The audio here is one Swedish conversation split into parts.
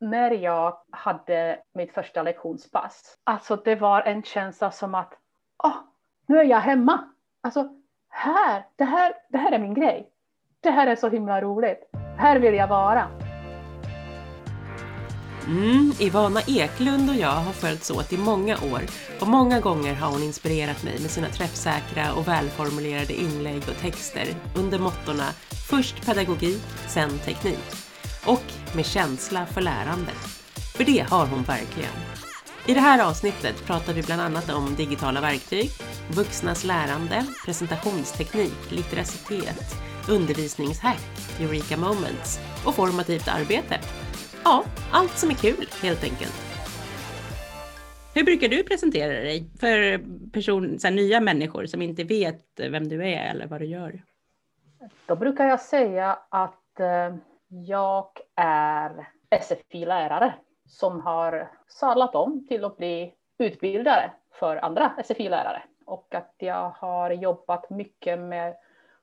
när jag hade mitt första lektionspass, alltså det var en känsla som att oh, nu är jag hemma. Alltså här, det här, det här är min grej. Det här är så himla roligt. Här vill jag vara. Mm, Ivana Eklund och jag har följts åt i många år och många gånger har hon inspirerat mig med sina träffsäkra och välformulerade inlägg och texter under mottorna Först pedagogik, sen teknik och med känsla för lärande. För det har hon verkligen. I det här avsnittet pratar vi bland annat om digitala verktyg, vuxnas lärande, presentationsteknik, litteracitet, undervisningshack, Eureka Moments och formativt arbete. Ja, allt som är kul helt enkelt. Hur brukar du presentera dig för person, så nya människor som inte vet vem du är eller vad du gör? Då brukar jag säga att eh, jag är SFI-lärare som har sadlat om till att bli utbildare för andra SFI-lärare och att jag har jobbat mycket med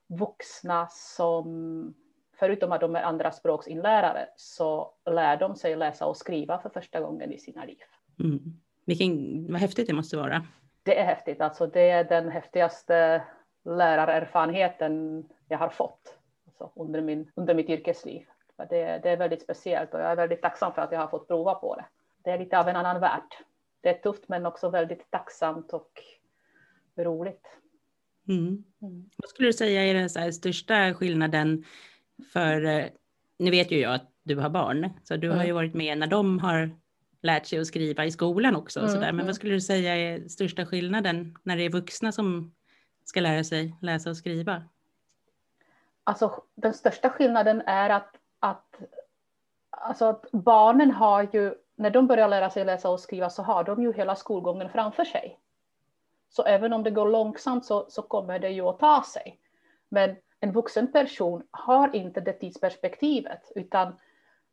vuxna som förutom att de är andra språksinlärare så lär de sig läsa och skriva för första gången i sina liv. Mm. Vilken, vad häftigt det måste vara. Det är häftigt, alltså det är den häftigaste lärarerfarenheten jag har fått alltså under, min, under mitt yrkesliv. Det, det är väldigt speciellt och jag är väldigt tacksam för att jag har fått prova på det. Det är lite av en annan värld. Det är tufft men också väldigt tacksamt och roligt. Mm. Mm. Vad skulle du säga är den största skillnaden för eh, nu vet ju jag att du har barn, så du mm. har ju varit med när de har lärt sig att skriva i skolan också. Och så där. Men vad mm. skulle du säga är största skillnaden när det är vuxna som ska lära sig läsa och skriva? Alltså den största skillnaden är att, att, alltså att barnen har ju, när de börjar lära sig läsa och skriva så har de ju hela skolgången framför sig. Så även om det går långsamt så, så kommer det ju att ta sig. Men en vuxen person har inte det tidsperspektivet utan,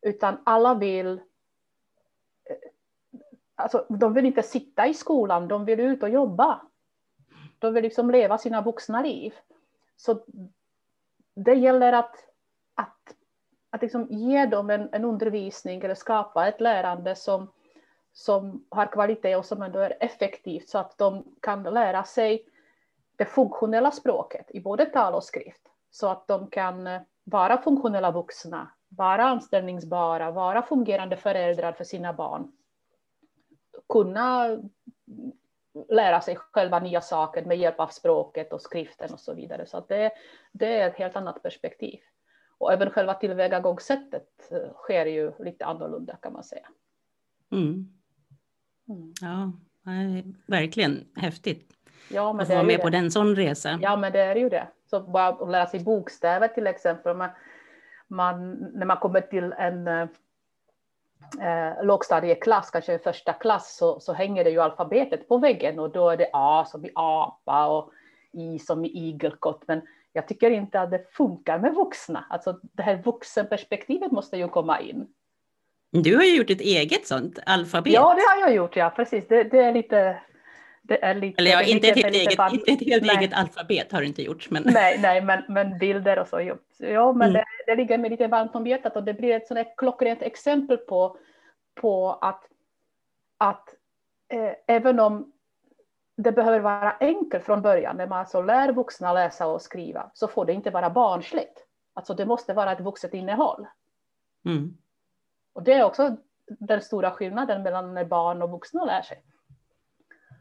utan alla vill eh, alltså, de vill inte sitta i skolan, de vill ut och jobba. De vill liksom leva sina vuxna liv. Så det gäller att, att, att liksom ge dem en, en undervisning eller skapa ett lärande som, som har kvalitet och som ändå är effektivt så att de kan lära sig det funktionella språket i både tal och skrift så att de kan eh, vara funktionella vuxna, vara anställningsbara, vara fungerande föräldrar för sina barn. Kunna lära sig själva nya saker med hjälp av språket och skriften och så vidare. Så det, det är ett helt annat perspektiv. Och även själva tillvägagångssättet eh, sker ju lite annorlunda kan man säga. Mm. Mm. Ja, verkligen häftigt. Ja, men att få vara med det. på den sån resa. Ja, men det är ju det. Så bara att lära sig bokstäver till exempel. Man, man, när man kommer till en eh, lågstadieklass, kanske första klass, så, så hänger det ju alfabetet på väggen och då är det A som i apa och I som i igelkott. Men jag tycker inte att det funkar med vuxna. Alltså det här vuxenperspektivet måste ju komma in. Du har ju gjort ett eget sånt alfabet. Ja, det har jag gjort, ja precis. Det, det är lite det är lite, Eller ja, inte ett helt, eget, inte ett helt eget alfabet har du inte gjort. Men... Nej, nej men, men bilder och så. Ja, men mm. det, det ligger mig lite varmt om hjärtat och det blir ett sådant klockrent exempel på, på att, att eh, även om det behöver vara enkelt från början, när man alltså lär vuxna läsa och skriva, så får det inte vara barnsligt. Alltså det måste vara ett vuxet innehåll. Mm. Och det är också den stora skillnaden mellan när barn och vuxna lär sig.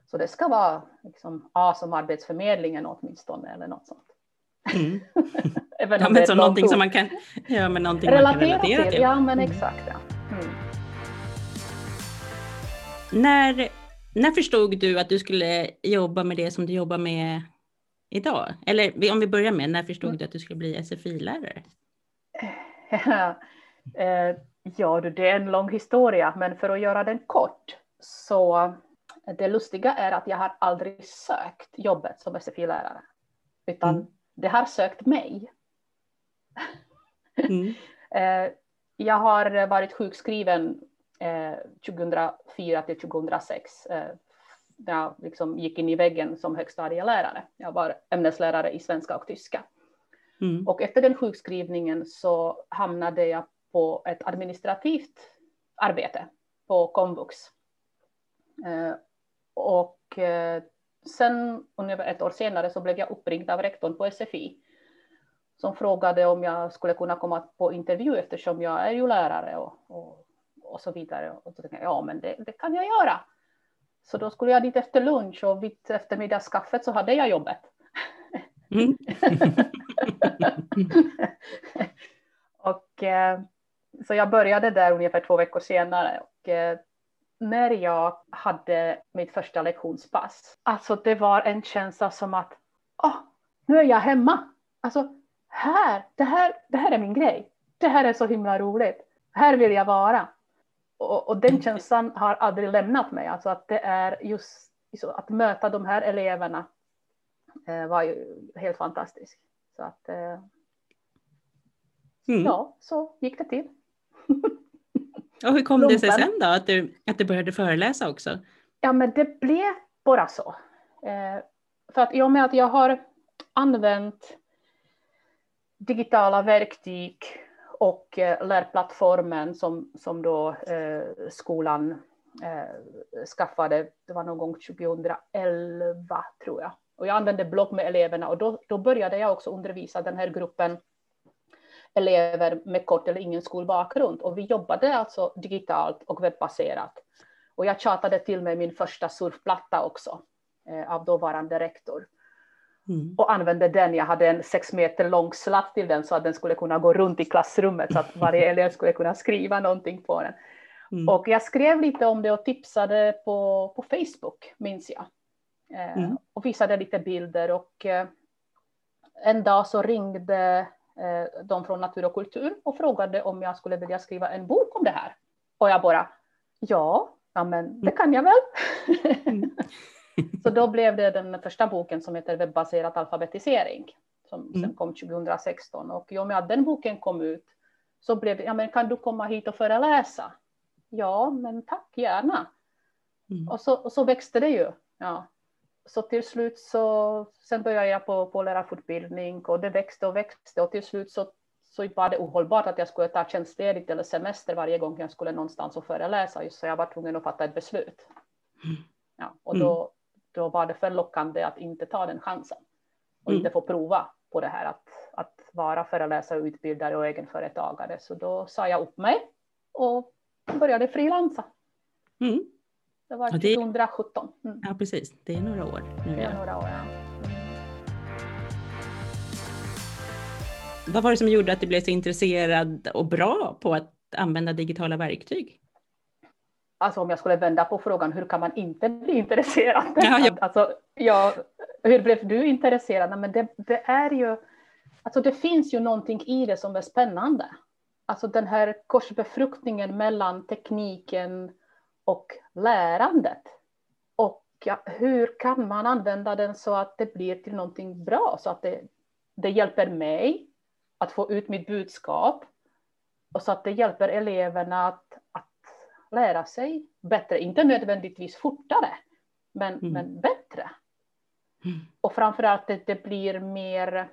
Så det ska vara liksom A som Arbetsförmedlingen åtminstone eller något sånt. Mm. ja, men så någonting som man kan, ja, men någonting relatera, man kan relatera till. till. Ja, men mm. exakt. Ja. Mm. När, när förstod du att du skulle jobba med det som du jobbar med idag? Eller om vi börjar med, när förstod du att du skulle bli SFI-lärare? Eh, ja, det är en lång historia, men för att göra den kort så det lustiga är att jag har aldrig sökt jobbet som SFI-lärare, utan mm. det har sökt mig. Mm. Eh, jag har varit sjukskriven 2004 eh, till 2006 eh, när jag liksom gick in i väggen som högstadielärare. Jag var ämneslärare i svenska och tyska. Mm. Och efter den sjukskrivningen så hamnade jag på ett administrativt arbete på komvux. Eh, och sen ungefär ett år senare så blev jag uppringd av rektorn på SFI som frågade om jag skulle kunna komma på intervju eftersom jag är ju lärare och, och, och så vidare. Och så tänkte jag, ja men det, det, kan jag göra. Så då skulle jag dit efter lunch och vid eftermiddagskaffet så hade jag jobbet. Mm. och, eh, så jag började där ungefär två veckor senare. Och, eh, när jag hade mitt första lektionspass, alltså det var en känsla som att oh, nu är jag hemma. Alltså här, det här, det här är min grej. Det här är så himla roligt. Här vill jag vara. Och, och den känslan har aldrig lämnat mig. Alltså att det är just att möta de här eleverna eh, var ju helt fantastiskt. Så att eh, mm. ja, så gick det till. Och hur kom det sig sen då, att du, att du började föreläsa också? Ja, men det blev bara så. Eh, för att i och med att jag har använt digitala verktyg och eh, lärplattformen som, som då eh, skolan eh, skaffade, det var någon gång 2011 tror jag. Och jag använde blogg med eleverna och då, då började jag också undervisa den här gruppen elever med kort eller ingen skolbakgrund. Och vi jobbade alltså digitalt och webbaserat. Och jag tjatade till mig min första surfplatta också eh, av dåvarande rektor. Mm. Och använde den. Jag hade en sex meter lång slatt till den så att den skulle kunna gå runt i klassrummet så att varje elev skulle kunna skriva någonting på den. Mm. Och jag skrev lite om det och tipsade på, på Facebook, minns jag. Eh, mm. Och visade lite bilder och eh, en dag så ringde eh, de från Natur och kultur och frågade om jag skulle vilja skriva en bok om det här. Och jag bara, ja, ja men det kan jag väl. Mm. så då blev det den första boken som heter Webbaserad alfabetisering som mm. kom 2016 och i och med att den boken kom ut så blev det, ja men kan du komma hit och föreläsa? Ja, men tack gärna. Mm. Och, så, och så växte det ju. Ja så till slut så, sen började jag på, på lärarfortbildning och det växte och växte och till slut så, så var det ohållbart att jag skulle ta tjänstledigt eller semester varje gång jag skulle någonstans och föreläsa, så jag var tvungen att fatta ett beslut. Ja, och då, mm. Då var det för lockande att inte ta den chansen och inte mm. få prova på det här att, att vara föreläsare, utbildare och egenföretagare. Så då sa jag upp mig och började frilansa. Mm. Det var 2017. Mm. Ja, precis. Det är några år nu. Det är några år, ja. Vad var det som gjorde att du blev så intresserad och bra på att använda digitala verktyg? Alltså om jag skulle vända på frågan, hur kan man inte bli intresserad? Ja, ja. Alltså, ja, hur blev du intresserad? Men det, det, är ju, alltså det finns ju någonting i det som är spännande. Alltså den här korsbefruktningen mellan tekniken och lärandet. Och hur kan man använda den så att det blir till någonting bra, så att det, det hjälper mig att få ut mitt budskap och så att det hjälper eleverna att lära sig bättre, inte nödvändigtvis fortare, men, mm. men bättre. Mm. Och framförallt det, det blir mer,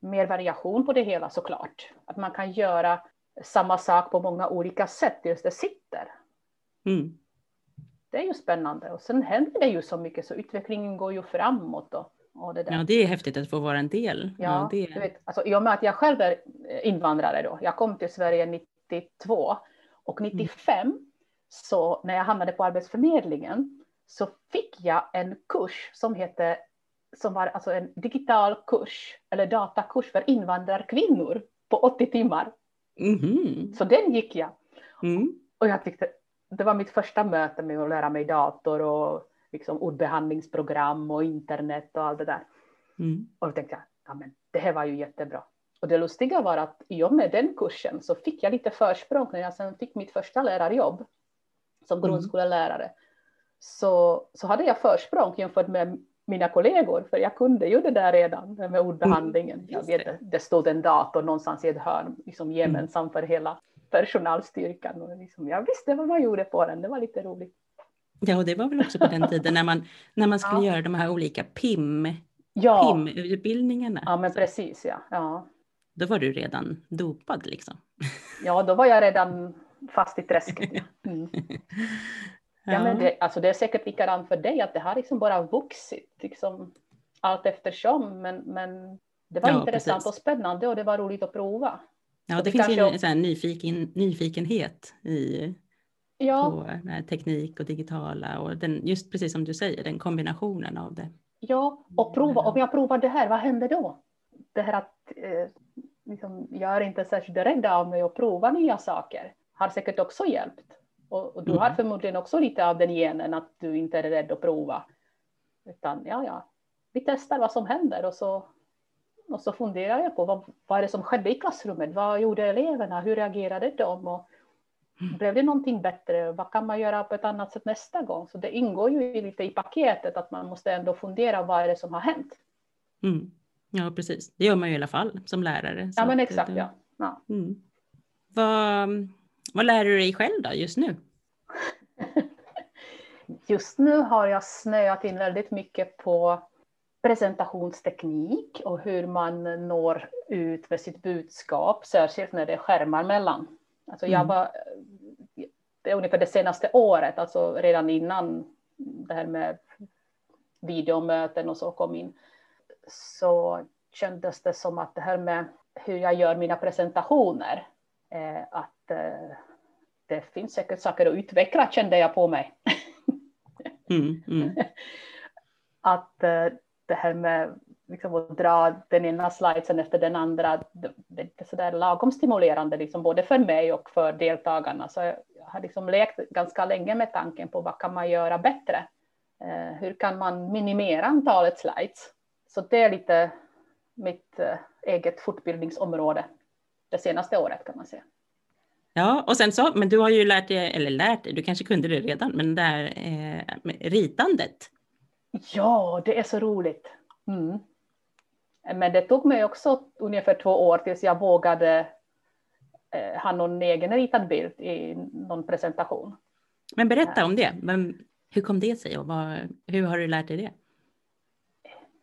mer variation på det hela såklart. Att man kan göra samma sak på många olika sätt tills det sitter. Mm det är ju spännande och sen händer det ju så mycket så utvecklingen går ju framåt. Och, och det där. Ja, det är häftigt att få vara en del. Ja, ja det... du vet, alltså, i och med att jag själv är invandrare då, jag kom till Sverige 92 och 95 mm. Så när jag hamnade på Arbetsförmedlingen så fick jag en kurs som hette som var alltså en digital kurs eller datakurs för invandrarkvinnor på 80 timmar. Mm. Så den gick jag. Mm. Och jag tyckte det var mitt första möte med att lära mig dator och liksom ordbehandlingsprogram och internet och allt det där. Mm. Och då tänkte jag, ja men det här var ju jättebra. Och det lustiga var att i och med den kursen så fick jag lite försprång när jag sen fick mitt första lärarjobb som mm. grundskolelärare. Så, så hade jag försprång jämfört med mina kollegor, för jag kunde ju det där redan med ordbehandlingen. Mm, jag vet, det. det stod en dator någonstans i ett hörn, liksom gemensam mm. för hela personalstyrkan. Och liksom, jag visste vad man gjorde på den, det var lite roligt. Ja, och det var väl också på den tiden när man, när man skulle ja. göra de här olika PIM, ja. PIM-utbildningarna. Ja, men precis ja. ja. Då var du redan dopad liksom? Ja, då var jag redan fast i träsket. Ja. Mm. ja. men det, alltså det är säkert likadant för dig, att det har liksom bara vuxit liksom, allt eftersom. Men, men det var ja, intressant precis. och spännande och det var roligt att prova. Ja, det, det finns ju en sån nyfiken, nyfikenhet i ja. på eh, teknik och digitala och den, just precis som du säger, den kombinationen av det. Ja, och prova, om jag provar det här, vad händer då? Det här att eh, liksom, jag är inte särskilt rädd av mig att prova nya saker har säkert också hjälpt. Och, och du mm. har förmodligen också lite av den genen att du inte är rädd att prova. Utan ja, ja, vi testar vad som händer och så, och så funderar jag på vad, vad är det som skedde i klassrummet? Vad gjorde eleverna? Hur reagerade de? Och blev det någonting bättre? Vad kan man göra på ett annat sätt nästa gång? Så det ingår ju lite i paketet att man måste ändå fundera vad är det som har hänt? Mm. Ja, precis. Det gör man ju i alla fall som lärare. Ja, men exakt. Det, ja. ja. Mm. Vad, vad lär du dig själv då just nu? just nu har jag snöat in väldigt mycket på presentationsteknik och hur man når ut med sitt budskap, särskilt när det är skärmar mellan. Alltså jag mm. var, det är ungefär det senaste året, alltså redan innan det här med videomöten och så kom in, så kändes det som att det här med hur jag gör mina presentationer, eh, att det finns säkert saker att utveckla kände jag på mig. Mm, mm. att eh, det här med liksom att dra den ena slidesen efter den andra, det, är inte så där lagom stimulerande, liksom, både för mig och för deltagarna. Så jag har liksom lekt ganska länge med tanken på vad kan man göra bättre? Eh, hur kan man minimera antalet slides? Så det är lite mitt eh, eget fortbildningsområde det senaste året kan man säga. Ja, och sen så, men du har ju lärt dig, eller lärt dig, du kanske kunde det redan, men det där eh, ritandet. Ja, det är så roligt. Mm. Men det tog mig också ungefär två år tills jag vågade eh, ha någon egen ritad bild i någon presentation. Men berätta om det. Men hur kom det sig och vad, hur har du lärt dig det?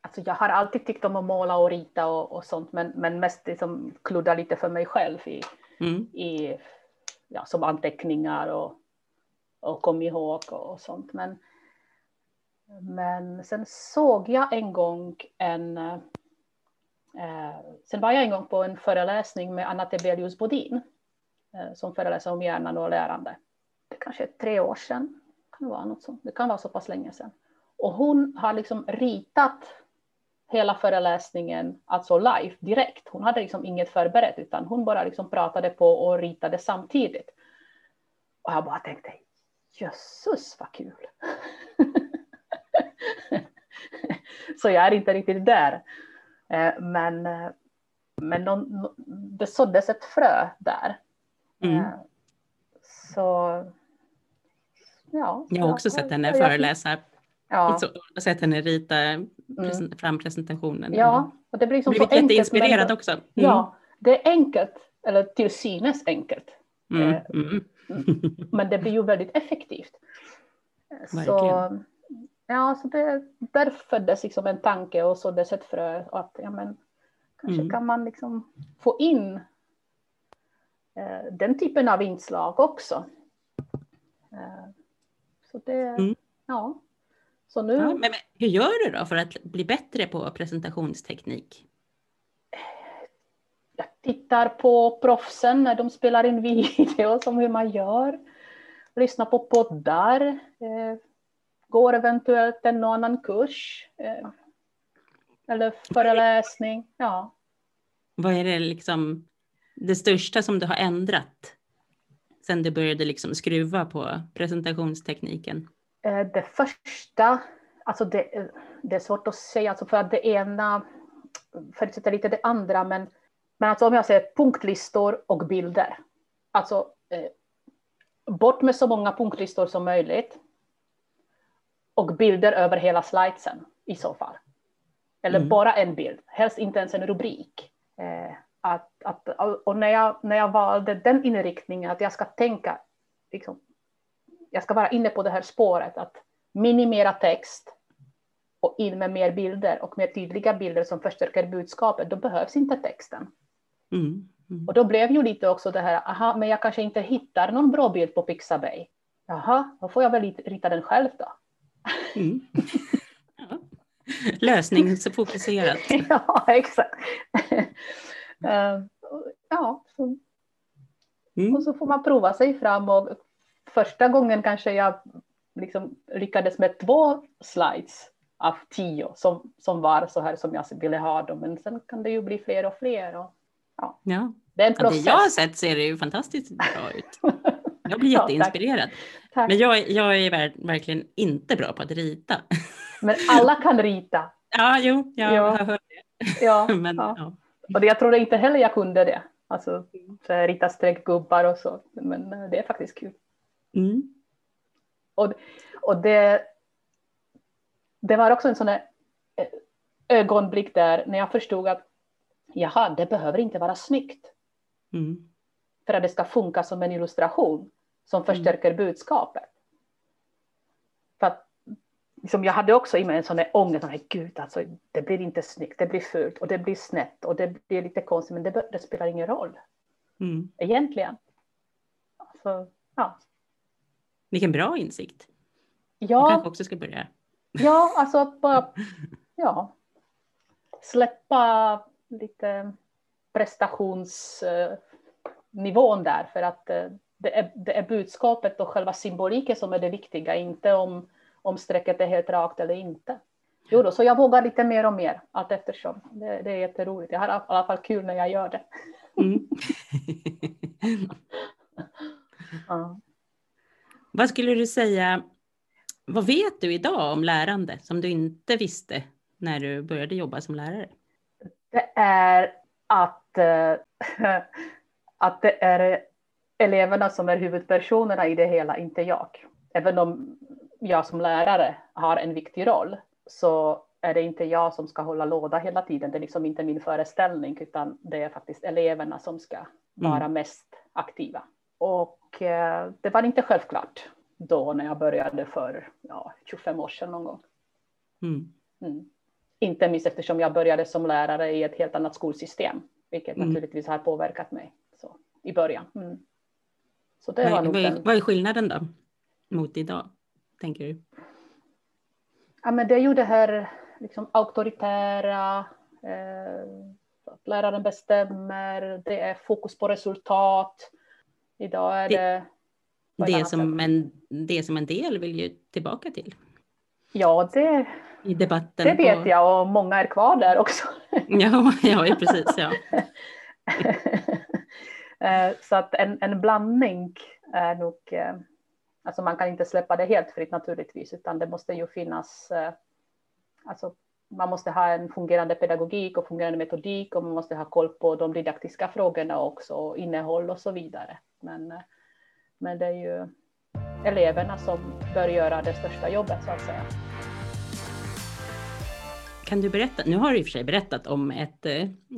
Alltså jag har alltid tyckt om att måla och rita och, och sånt, men, men mest liksom kludda lite för mig själv i, mm. i ja, som anteckningar och, och kom ihåg och, och sånt. Men, men sen såg jag en gång en... Eh, sen var jag en gång på en föreläsning med Anna Tebelius Bodin eh, som föreläser om hjärnan och lärande. Det kanske är tre år sedan. Kan det, vara något sånt. det kan vara så pass länge sedan. Och hon har liksom ritat hela föreläsningen, alltså live, direkt. Hon hade liksom inget förberett, utan hon bara liksom pratade på och ritade samtidigt. Och jag bara tänkte, jösses vad kul! Så jag är inte riktigt där. Eh, men, eh, men någon, det såddes ett frö där. Mm. Eh, så ja. Jag har också sett henne föreläsa Ja. Så, sett henne rita mm. fram presentationen. Ja, och det blir liksom Blivit jätteinspirerad också. Mm. Ja, det är enkelt, eller till synes enkelt. Mm. Eh, mm. Men det blir ju väldigt effektivt. Verkligen. Så, ja, så det, där föddes liksom en tanke och såddes ett frö att ja, men, kanske mm. kan man liksom få in eh, den typen av inslag också. Eh, så det, mm. ja. Så nu... Ja, men, hur gör du då för att bli bättre på presentationsteknik? Jag tittar på proffsen när de spelar in video, som hur man gör. Lyssnar på poddar. Eh, går eventuellt en annan kurs. Eh, eller föreläsning. Ja. Vad är det liksom det största som du har ändrat sen du började liksom skruva på presentationstekniken? Eh, det första, alltså det, det är svårt att säga, alltså för att det ena förutsätter lite det andra, men, men alltså om jag säger punktlistor och bilder, alltså eh, bort med så många punktlistor som möjligt och bilder över hela slidesen i så fall. Eller mm. bara en bild, helst inte ens en rubrik. Eh, att, att, och när jag, när jag valde den inriktningen, att jag ska tänka liksom, jag ska vara inne på det här spåret att minimera text och in med mer bilder och mer tydliga bilder som förstärker budskapet, då behövs inte texten. Mm. Mm. Och då blev ju lite också det här, aha, men jag kanske inte hittar någon bra bild på Pixabay. Jaha, då får jag väl rita den själv då. Mm. Ja. Lösningsfokuserat. ja, exakt. uh, ja, så. Mm. och så får man prova sig fram och första gången kanske jag liksom lyckades med två slides av tio som, som var så här som jag ville ha dem. Men sen kan det ju bli fler och fler. Och, ja. Ja. Det, är en process. Det jag har sett ser det ju fantastiskt bra ut. Jag blir jätteinspirerad. Ja, tack. Men jag, jag är verkligen inte bra på att rita. Men alla kan rita. Ja, jo, jag ja. har hört det. Ja, Men, ja. ja. Och det, jag trodde inte heller jag kunde det. Alltså rita streckgubbar och så. Men eh, det är faktiskt kul. Mm. Och, och det, det var också en sån där eh, ögonblick där när jag förstod att jaha, det behöver inte vara snyggt. Mm. För att det ska funka som en illustration som mm. förstärker mm. budskapet. För att, liksom, jag hade också i mig en sån där ångest, att gud alltså, det blir inte snyggt, det blir fult och det blir snett och det blir lite konstigt, men det, det spelar ingen roll. Mm. Egentligen. Alltså, ja. Vilken bra insikt. Ja. Du kanske också ska börja. Ja, alltså att bara ja, släppa lite prestationsnivån där för att eh, det är, det är budskapet och själva symboliken som är det viktiga, inte om, om strecket är helt rakt eller inte. Jo då, så jag vågar lite mer och mer allt eftersom. Det, det är jätteroligt. Jag har i alla fall kul när jag gör det. Mm. ja. Vad skulle du säga, vad vet du idag om lärande som du inte visste när du började jobba som lärare? Det är att, äh, att det är eleverna som är huvudpersonerna i det hela, inte jag. Även om jag som lärare har en viktig roll så är det inte jag som ska hålla låda hela tiden. Det är liksom inte min föreställning utan det är faktiskt eleverna som ska vara mm. mest aktiva. Och eh, det var inte självklart då när jag började för ja, 25 år sedan någon gång. Mm. Mm. Inte minst eftersom jag började som lärare i ett helt annat skolsystem, vilket mm. naturligtvis har påverkat mig så, i början. Mm. Så det vad, var nog vad, är, vad är skillnaden då mot idag, tänker du? Ja, men det är ju det här liksom, auktoritära, eh, att läraren bestämmer, det är fokus på resultat. Idag är det... Det, det som, en, det som en del vill ju tillbaka till. Ja, det, I debatten det vet på... jag och många är kvar där också. ja, ja precis. Ja. Eh, så att en, en blandning är nog, eh, alltså man kan inte släppa det helt fritt naturligtvis, utan det måste ju finnas, eh, alltså man måste ha en fungerande pedagogik och fungerande metodik och man måste ha koll på de didaktiska frågorna också, innehåll och så vidare. Men, men det är ju eleverna som bör göra det största jobbet så att säga. Kan du berätta, nu har du i och för sig berättat om ett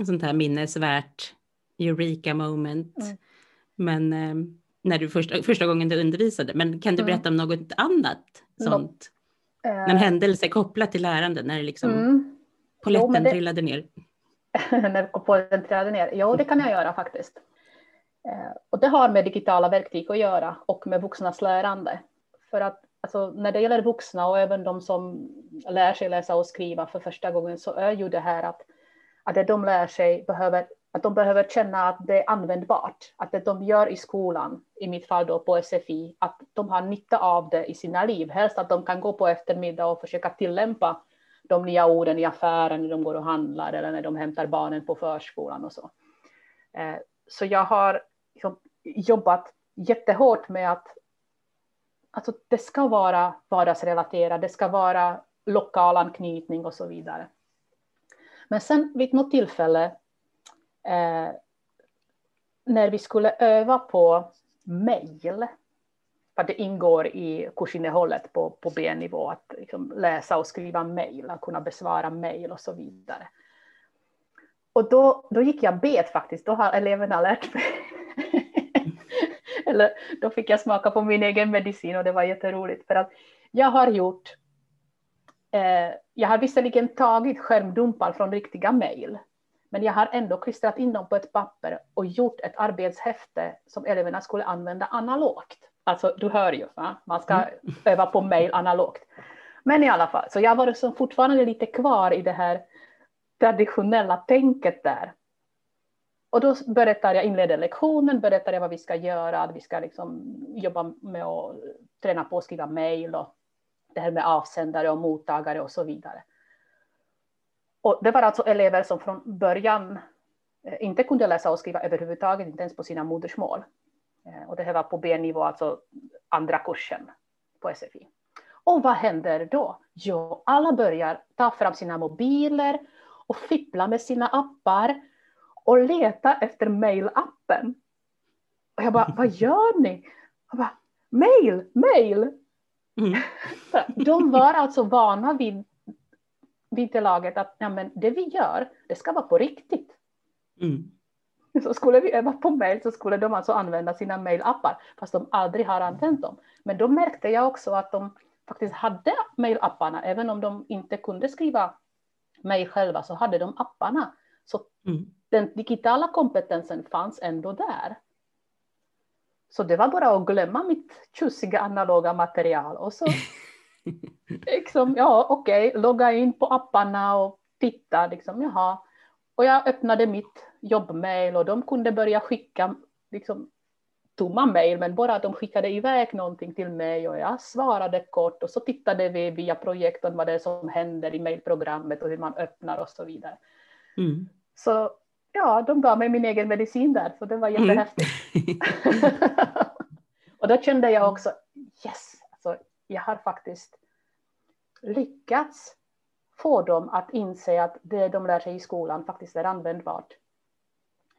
sånt här minnesvärt eureka moment. Mm. Men eh, när du första, första gången du undervisade, men kan du mm. berätta om något annat sånt? No. Uh, en händelse kopplat till lärande när det liksom mm. polletten det, trillade ner? när polletten trillade ner? Jo, det kan jag göra faktiskt. Eh, och det har med digitala verktyg att göra och med vuxnas lärande. För att alltså, när det gäller vuxna och även de som lär sig läsa och skriva för första gången så är ju det här att, att det de lär sig behöver att de behöver känna att det är användbart, att det de gör i skolan, i mitt fall då på SFI, att de har nytta av det i sina liv. Helst att de kan gå på eftermiddag och försöka tillämpa de nya orden i affären när de går och handlar eller när de hämtar barnen på förskolan och så. Eh, så jag har liksom jobbat jättehårt med att alltså det ska vara vardagsrelaterat, det ska vara lokal anknytning och så vidare. Men sen vid något tillfälle eh, när vi skulle öva på mejl, för det ingår i kursinnehållet på, på B-nivå att liksom läsa och skriva mejl, att kunna besvara mejl och så vidare. Och då, då gick jag bet faktiskt, då har eleverna lärt mig. Eller då fick jag smaka på min egen medicin och det var jätteroligt för att jag har gjort, eh, jag har visserligen tagit skärmdumpar från riktiga mejl, Men jag har ändå klistrat in dem på ett papper och gjort ett arbetshäfte som eleverna skulle använda analogt. Alltså du hör ju, va? man ska mm. öva på mail analogt. Men i alla fall, så jag var liksom fortfarande lite kvar i det här traditionella tänket där. Och då berättar jag, inleder lektionen, berättar jag vad vi ska göra, att vi ska liksom jobba med att träna på att skriva mejl och det här med avsändare och mottagare och så vidare. Och det var alltså elever som från början eh, inte kunde läsa och skriva överhuvudtaget, inte ens på sina modersmål. Eh, och det här var på B-nivå, alltså andra kursen på SFI. Och vad händer då? Jo, alla börjar ta fram sina mobiler och fippla med sina appar och leta efter mailappen. Och jag bara, vad gör ni? Jag bara, mail, mail. Mm. De var alltså vana vid, vid det laget att ja, men det vi gör, det ska vara på riktigt. Mm. Så skulle vi öva på mail så skulle de alltså använda sina mailappar, fast de aldrig har använt dem. Men då märkte jag också att de faktiskt hade mailapparna, även om de inte kunde skriva mejl själva, så hade de apparna. Så mm. Den digitala kompetensen fanns ändå där. Så det var bara att glömma mitt tjusiga analoga material och så liksom, ja okej, okay, logga in på apparna och titta liksom, jaha. Och jag öppnade mitt jobbmail och de kunde börja skicka liksom, tomma mejl, men bara att de skickade iväg någonting till mig och jag svarade kort och så tittade vi via projektorn vad det är som händer i mejlprogrammet och hur man öppnar och så vidare. Mm. Så ja, de gav mig min egen medicin där, så det var mm. jättehäftigt. Mm. och då kände jag också, yes, alltså, jag har faktiskt lyckats få dem att inse att det de lär sig i skolan faktiskt är användbart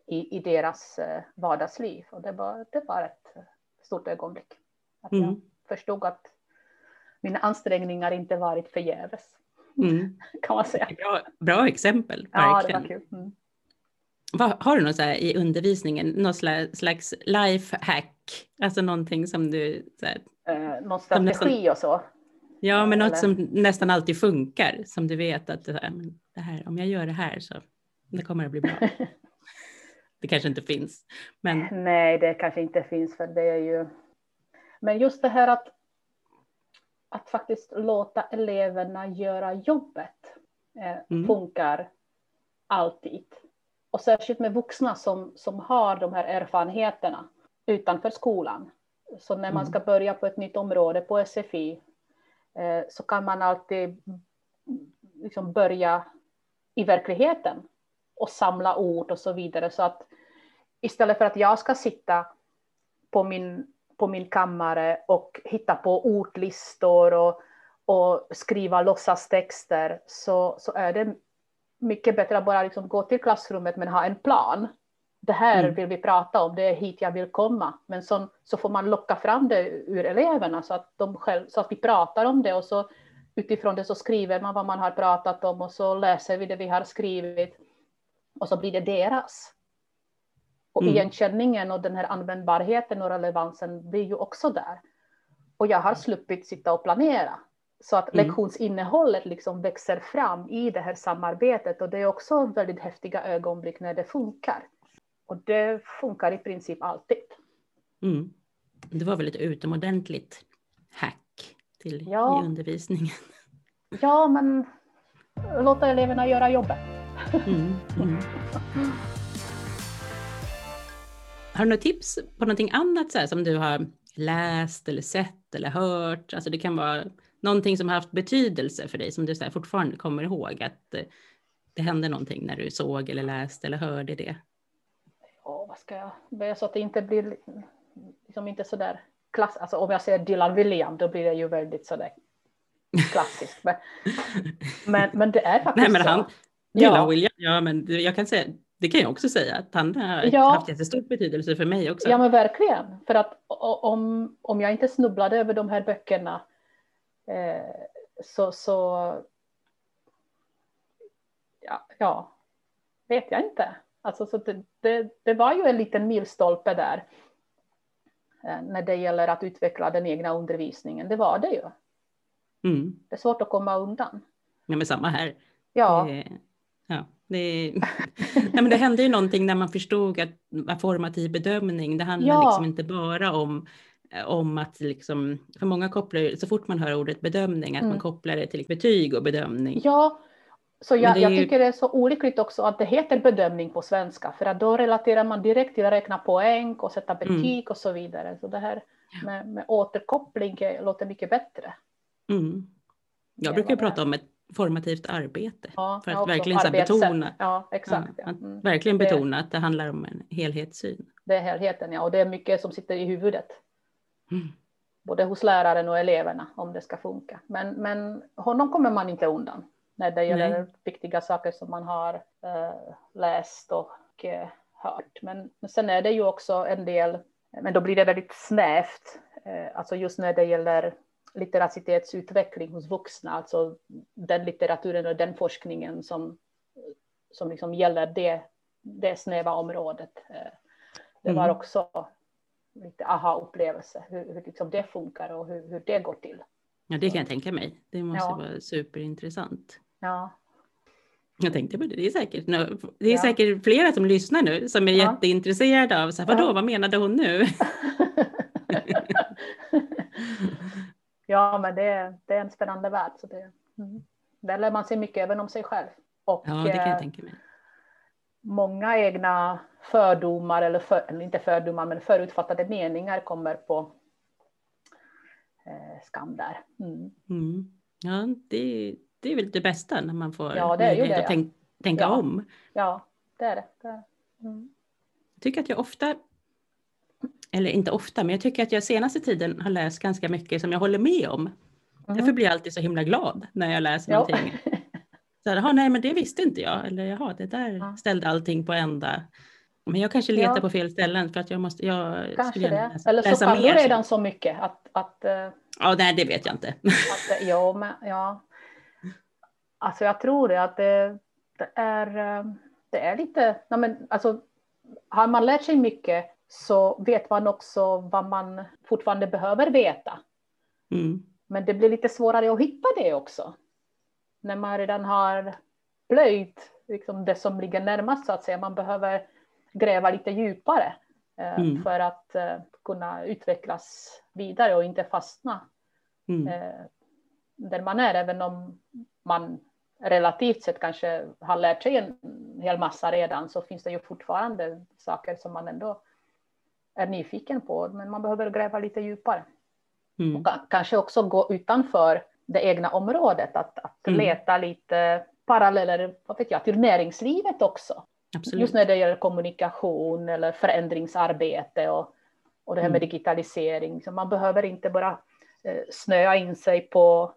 i, i deras eh, vardagsliv. Och det var, det var ett stort ögonblick. Att mm. jag förstod att mina ansträngningar inte varit förgäves. Mm. kan man säga. Bra, bra exempel, verkligen. Ja, det var kul. Mm. Har du något så här i undervisningen, någon slags lifehack? Alltså någonting som du... Så här, eh, någon strategi nästan, och så? Ja, men något som nästan alltid funkar, som du vet att det här, om jag gör det här så det kommer att bli bra. det kanske inte finns. Men... Nej, det kanske inte finns för det är ju. Men just det här att, att faktiskt låta eleverna göra jobbet eh, mm. funkar alltid. Och särskilt med vuxna som, som har de här erfarenheterna utanför skolan. Så när man mm. ska börja på ett nytt område på SFI eh, så kan man alltid liksom börja i verkligheten och samla ord och så vidare. Så att istället för att jag ska sitta på min, på min kammare och hitta på ordlistor och, och skriva låtsastexter så, så är det mycket bättre att bara liksom gå till klassrummet men ha en plan. Det här mm. vill vi prata om, det är hit jag vill komma. Men så, så får man locka fram det ur eleverna så att, de själv, så att vi pratar om det och så utifrån det så skriver man vad man har pratat om och så läser vi det vi har skrivit och så blir det deras. Och mm. igenkänningen och den här användbarheten och relevansen blir ju också där. Och jag har sluppit sitta och planera. Så att mm. lektionsinnehållet liksom växer fram i det här samarbetet och det är också väldigt häftiga ögonblick när det funkar. Och det funkar i princip alltid. Mm. Det var väl ett utomordentligt hack till ja. i undervisningen. Ja, men låta eleverna göra jobbet. Mm. Mm. Har du några tips på någonting annat så här, som du har läst eller sett eller hört? Alltså det kan vara någonting som har haft betydelse för dig som du så fortfarande kommer ihåg att eh, det hände någonting när du såg eller läste eller hörde det? Ja, vad ska jag så att det inte blir liksom inte så där klass. Alltså om jag säger Dylan William, då blir det ju väldigt så där klassiskt. Men, men, men det är faktiskt Nej, men han, så. Dylan ja. William, ja men jag kan säga det kan jag också säga att han har ja. haft jättestor betydelse för mig också. Ja men verkligen, för att om, om jag inte snubblade över de här böckerna så, så ja, ja, vet jag inte. Alltså, så det, det, det var ju en liten milstolpe där eh, när det gäller att utveckla den egna undervisningen. Det var det ju. Mm. Det är svårt att komma undan. Ja, men samma här. Ja. Det, ja. Det, nej, men det hände ju någonting när man förstod att formativ bedömning, det handlar ja. liksom inte bara om om att liksom, för många kopplar så fort man hör ordet bedömning, att mm. man kopplar det till betyg och bedömning. Ja, så jag, jag tycker det är så olyckligt också att det heter bedömning på svenska, för att då relaterar man direkt till att räkna poäng och sätta mm. betyg mm. och så vidare. Så det här med, med återkoppling låter mycket bättre. Mm. Jag brukar prata om ett formativt arbete ja, för att verkligen så betona, ja, exakt, ja. Mm. verkligen betona att det handlar om en helhetssyn. Det är helheten, ja, och det är mycket som sitter i huvudet. Mm. Både hos läraren och eleverna om det ska funka. Men, men honom kommer man inte undan när det gäller Nej. viktiga saker som man har uh, läst och uh, hört. Men, men sen är det ju också en del, men då blir det väldigt snävt, uh, alltså just när det gäller litteracitetsutveckling hos vuxna, alltså den litteraturen och den forskningen som, som liksom gäller det, det snäva området. Det var mm. också lite aha-upplevelse, hur, hur liksom det funkar och hur, hur det går till. Ja, det kan jag tänka mig. Det måste ja. vara superintressant. Ja. Jag tänkte på det, det är säkert, det är ja. säkert flera som lyssnar nu som är ja. jätteintresserade av så här, vadå, ja. vad menade hon nu? ja, men det, det är en spännande värld. Så det, mm. Där lär man sig mycket även om sig själv. Och, ja, det kan jag eh, tänka mig många egna fördomar, eller, för, eller inte fördomar, men förutfattade meningar kommer på eh, skam där. Mm. Mm. Ja, det, det är väl det bästa när man får ja, det är möjlighet det, att tänk, tänka ja. om. Ja, det är det. det, är det. Mm. Jag tycker att jag ofta, eller inte ofta, men jag tycker att jag senaste tiden har läst ganska mycket som jag håller med om. Mm. Därför blir jag alltid så himla glad när jag läser ja. någonting. Så här, nej men det visste inte jag. Eller jaha, det där ställde allting på ända. Men jag kanske letar ja. på fel ställen för att jag måste, jag kanske det. Läsa, Eller så kan du redan så mycket att... att uh, ja, nej det vet jag inte. Att, ja, men, ja. Alltså jag tror det att det, det är, eh, det är lite, nej men alltså har man lärt sig mycket så vet man också vad man fortfarande behöver veta. Mm. Men det blir lite svårare att hitta det också när man redan har plöjt liksom det som ligger närmast så att säga. Man behöver gräva lite djupare eh, mm. för att eh, kunna utvecklas vidare och inte fastna mm. eh, där man är, även om man relativt sett kanske har lärt sig en hel massa redan så finns det ju fortfarande saker som man ändå är nyfiken på, men man behöver gräva lite djupare. Mm. Och kanske också gå utanför det egna området, att, att mm. leta lite paralleller vad vet jag, till näringslivet också. Absolut. Just när det gäller kommunikation eller förändringsarbete och, och det här med mm. digitalisering. Så man behöver inte bara eh, snöa in sig på,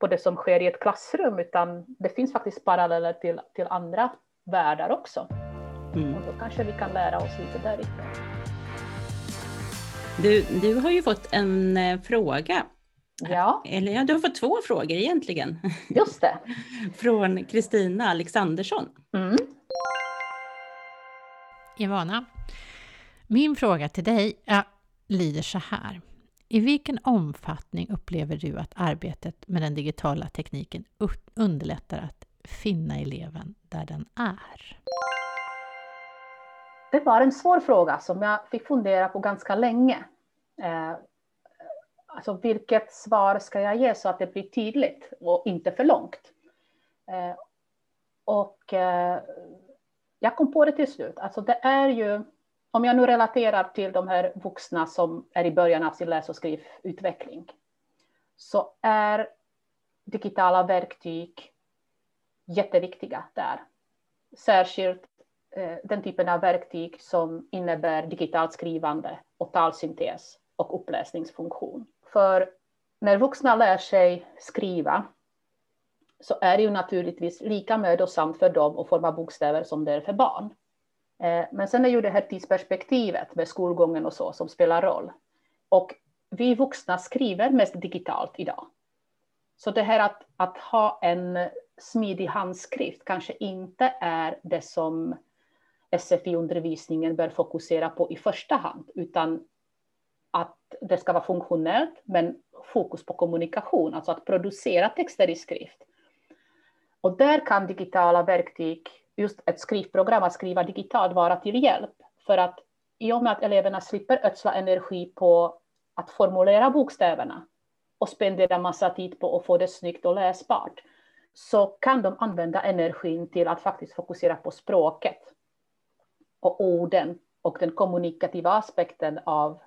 på det som sker i ett klassrum, utan det finns faktiskt paralleller till, till andra världar också. Mm. Och då kanske vi kan lära oss lite därifrån. Du, du har ju fått en eh, fråga Ja. Eller ja, du har fått två frågor egentligen. Just det. Från Kristina Alexandersson. Mm. Ivana, min fråga till dig ja, lyder så här. I vilken omfattning upplever du att arbetet med den digitala tekniken underlättar att finna eleven där den är? Det var en svår fråga som jag fick fundera på ganska länge. Alltså vilket svar ska jag ge så att det blir tydligt och inte för långt? Eh, och eh, jag kom på det till slut. Alltså det är ju, om jag nu relaterar till de här vuxna som är i början av sin läs och skrivutveckling, så är digitala verktyg jätteviktiga där. Särskilt eh, den typen av verktyg som innebär digitalt skrivande och talsyntes och uppläsningsfunktion. För när vuxna lär sig skriva så är det ju naturligtvis lika mödosamt för dem att forma bokstäver som det är för barn. Eh, men sen är ju det här tidsperspektivet med skolgången och så som spelar roll. Och vi vuxna skriver mest digitalt idag. Så det här att, att ha en smidig handskrift kanske inte är det som SFI-undervisningen bör fokusera på i första hand, utan att det ska vara funktionellt, men fokus på kommunikation, alltså att producera texter i skrift. Och där kan digitala verktyg just ett skrivprogram att skriva digitalt vara till hjälp. För att i och med att eleverna slipper ödsla energi på att formulera bokstäverna och spendera massa tid på att få det snyggt och läsbart, så kan de använda energin till att faktiskt fokusera på språket och orden och den kommunikativa aspekten av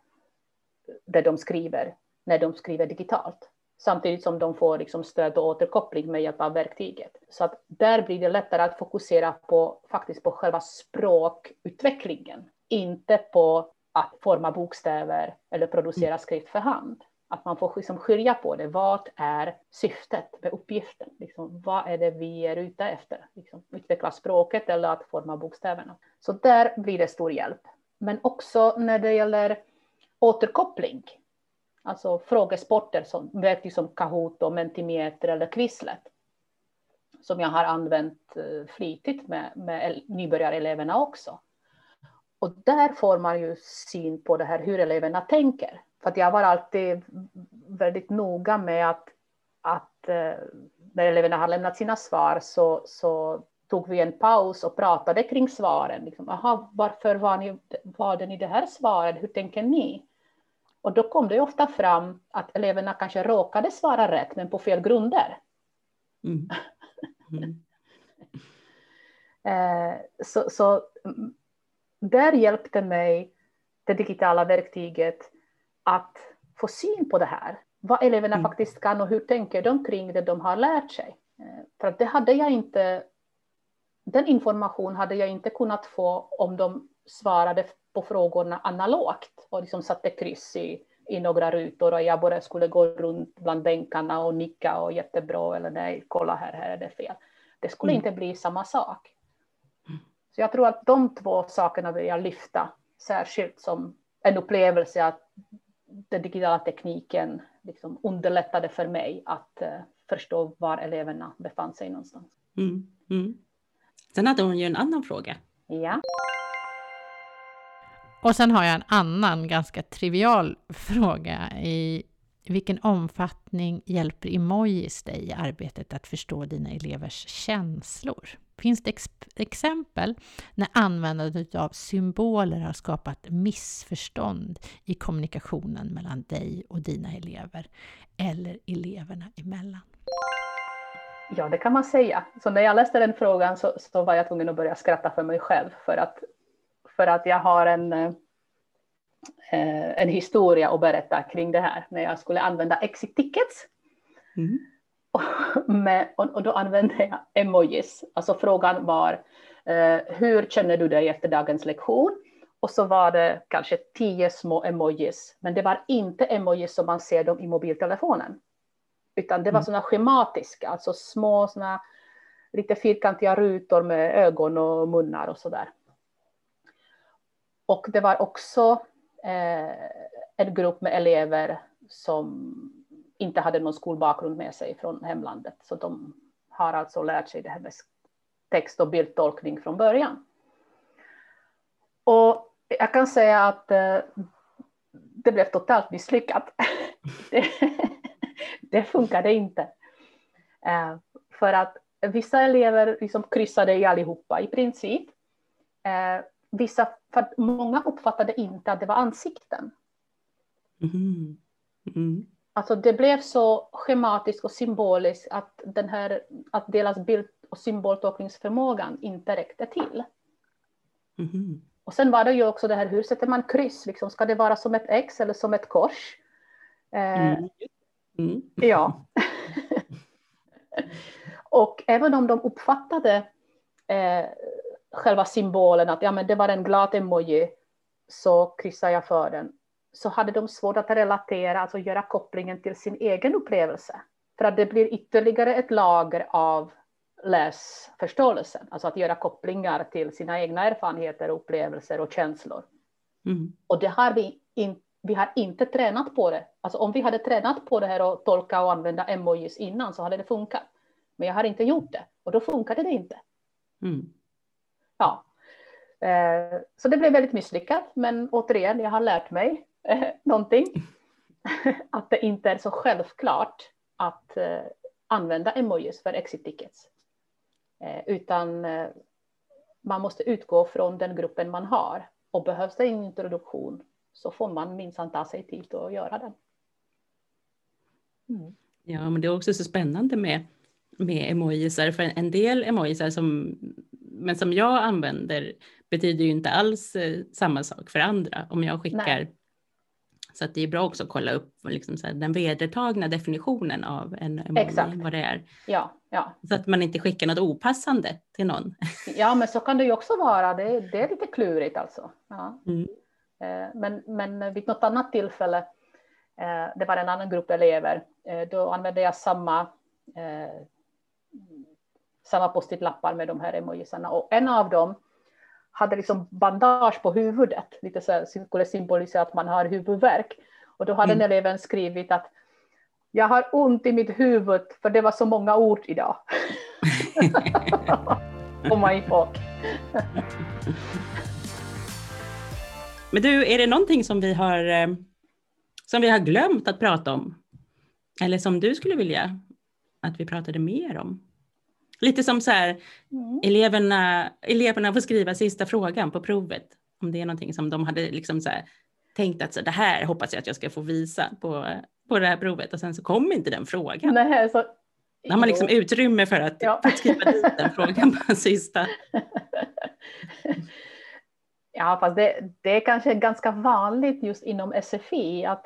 det de skriver när de skriver digitalt. Samtidigt som de får liksom stöd och återkoppling med hjälp av verktyget. Så att där blir det lättare att fokusera på, faktiskt på själva språkutvecklingen. Inte på att forma bokstäver eller producera skrift för hand. Att man får liksom skilja på det. Vad är syftet med uppgiften? Liksom, vad är det vi är ute efter? Liksom, utveckla språket eller att forma bokstäverna. Så där blir det stor hjälp. Men också när det gäller återkoppling. Alltså frågesporter som verktyg som Kahoot och Mentimeter eller Quizlet. Som jag har använt eh, flitigt med, med nybörjareleverna också. Och där får man ju syn på det här hur eleverna tänker. För att jag var alltid väldigt noga med att, att eh, när eleverna har lämnat sina svar så, så tog vi en paus och pratade kring svaren. Liksom, aha, varför var ni, valde ni det här svaret? Hur tänker ni? Och då kom det ofta fram att eleverna kanske råkade svara rätt, men på fel grunder. Mm. Mm. eh, så, så där hjälpte mig det digitala verktyget att få syn på det här. Vad eleverna mm. faktiskt kan och hur tänker de kring det de har lärt sig. Eh, för att det hade jag inte, den information hade jag inte kunnat få om de svarade på frågorna analogt och liksom satte kryss i, i några rutor och jag bara skulle gå runt bland bänkarna och nicka och jättebra eller nej, kolla här, här är det fel. Det skulle mm. inte bli samma sak. Så jag tror att de två sakerna vill jag lyfta särskilt som en upplevelse att den digitala tekniken liksom underlättade för mig att uh, förstå var eleverna befann sig någonstans. Mm, mm. Sen hade hon ju en annan fråga. Ja. Och sen har jag en annan ganska trivial fråga. I vilken omfattning hjälper emojis dig i arbetet att förstå dina elevers känslor? Finns det ex exempel när användandet av symboler har skapat missförstånd i kommunikationen mellan dig och dina elever eller eleverna emellan? Ja, det kan man säga. Så när jag läste den frågan så, så var jag tvungen att börja skratta för mig själv för att, för att jag har en, eh, en historia att berätta kring det här när jag skulle använda exit tickets. Mm. med, och, och, då använde jag emojis. Alltså frågan var eh, hur känner du dig efter dagens lektion? Och så var det kanske tio små emojis, men det var inte emojis som man ser dem i mobiltelefonen. Utan det var mm. sådana schematiska, alltså små sådana lite fyrkantiga rutor med ögon och munnar och sådär. Och det var också eh, en grupp med elever som inte hade någon skolbakgrund med sig från hemlandet. Så de har alltså lärt sig det här med text och bildtolkning från början. Och jag kan säga att eh, det blev totalt misslyckat. det, det funkade inte. Eh, för att vissa elever liksom kryssade i allihopa i princip. Eh, vissa, för många uppfattade inte att det var ansikten. Mm. Mm. Alltså det blev så schematiskt och symboliskt att, den här, att deras bild och symboltolkningsförmågan inte räckte till. Mm. Och sen var det ju också det här, hur sätter man kryss? Liksom, ska det vara som ett X eller som ett kors? Eh, mm. Mm. Ja. och även om de uppfattade eh, själva symbolen, att ja, men det var en glad emoji, så kryssar jag för den så hade de svårt att relatera, alltså göra kopplingen till sin egen upplevelse. För att det blir ytterligare ett lager av läsförståelsen, alltså att göra kopplingar till sina egna erfarenheter, upplevelser och känslor. Mm. Och det har vi, in, vi har inte tränat på det. Alltså om vi hade tränat på det här och tolka och använda emojis innan så hade det funkat. Men jag har inte gjort det och då funkade det inte. Mm. Ja. Eh, så det blev väldigt misslyckat, men återigen, jag har lärt mig eh, någonting. att det inte är så självklart att eh, använda emojis för exit tickets. Utan man måste utgå från den gruppen man har. Och behövs det en introduktion så får man minsann ta sig tid att göra den. Mm. Ja, men det är också så spännande med, med emojisar, för en del emojisar som, men som jag använder betyder ju inte alls eh, samma sak för andra. Om jag skickar Nej. Så att det är bra också att kolla upp liksom så här, den vedertagna definitionen av en emoji, Exakt. vad det är. Ja, ja. Så att man inte skickar något opassande till någon. Ja, men så kan det ju också vara. Det, det är lite klurigt alltså. Ja. Mm. Eh, men, men vid något annat tillfälle, eh, det var en annan grupp elever, då använde jag samma, samma post-it-lappar med de här emojisarna och en av dem hade liksom bandage på huvudet, lite så här, skulle symbolisera att man har huvudvärk. Och då hade mm. den eleven skrivit att jag har ont i mitt huvud för det var så många ord idag. Komma ihåg. Men du, är det någonting som vi har eh, som vi har glömt att prata om? Eller som du skulle vilja att vi pratade mer om? Lite som så här, mm. eleverna, eleverna får skriva sista frågan på provet. Om det är någonting som de hade liksom så här, tänkt att så, det här hoppas jag att jag ska få visa på, på det här provet och sen så kom inte den frågan. Nej, så, Då har man liksom utrymme för att, ja. för att skriva dit den frågan på sista. Ja, fast det, det är kanske ganska vanligt just inom SFI att,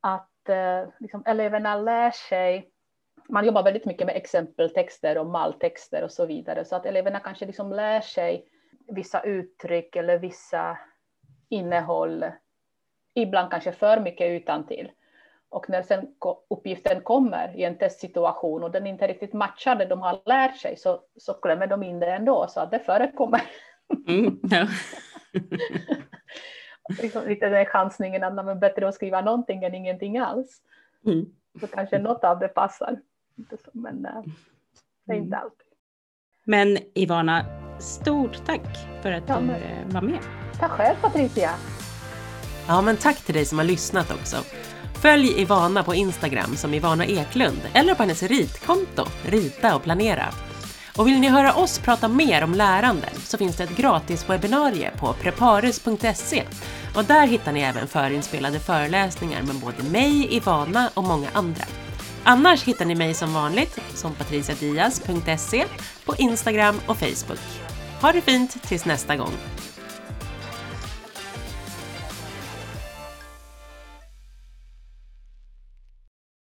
att eh, liksom eleverna lär sig man jobbar väldigt mycket med exempeltexter och malltexter och så vidare, så att eleverna kanske liksom lär sig vissa uttryck eller vissa innehåll, ibland kanske för mycket utan till. Och när sen uppgiften kommer i en testsituation och den inte riktigt matchar det de har lärt sig så, så klämmer de in det ändå, så att det förekommer. Mm, ja. liksom lite den chansningen att är bättre att skriva någonting än ingenting alls. Mm. Så kanske något av det passar inte så, men äh, det är inte mm. alltid. Men Ivana, stort tack för att ja, du men... Eh, var med. Tack själv Patricia. Ja, men tack till dig som har lyssnat också. Följ Ivana på Instagram som Ivana Eklund eller på hennes ritkonto, Rita och planera. Och vill ni höra oss prata mer om lärande så finns det ett gratis webbinarie på prepares.se och där hittar ni även förinspelade föreläsningar med både mig, Ivana och många andra. Annars hittar ni mig som vanligt som patriciadias.se på Instagram och Facebook. Ha det fint tills nästa gång!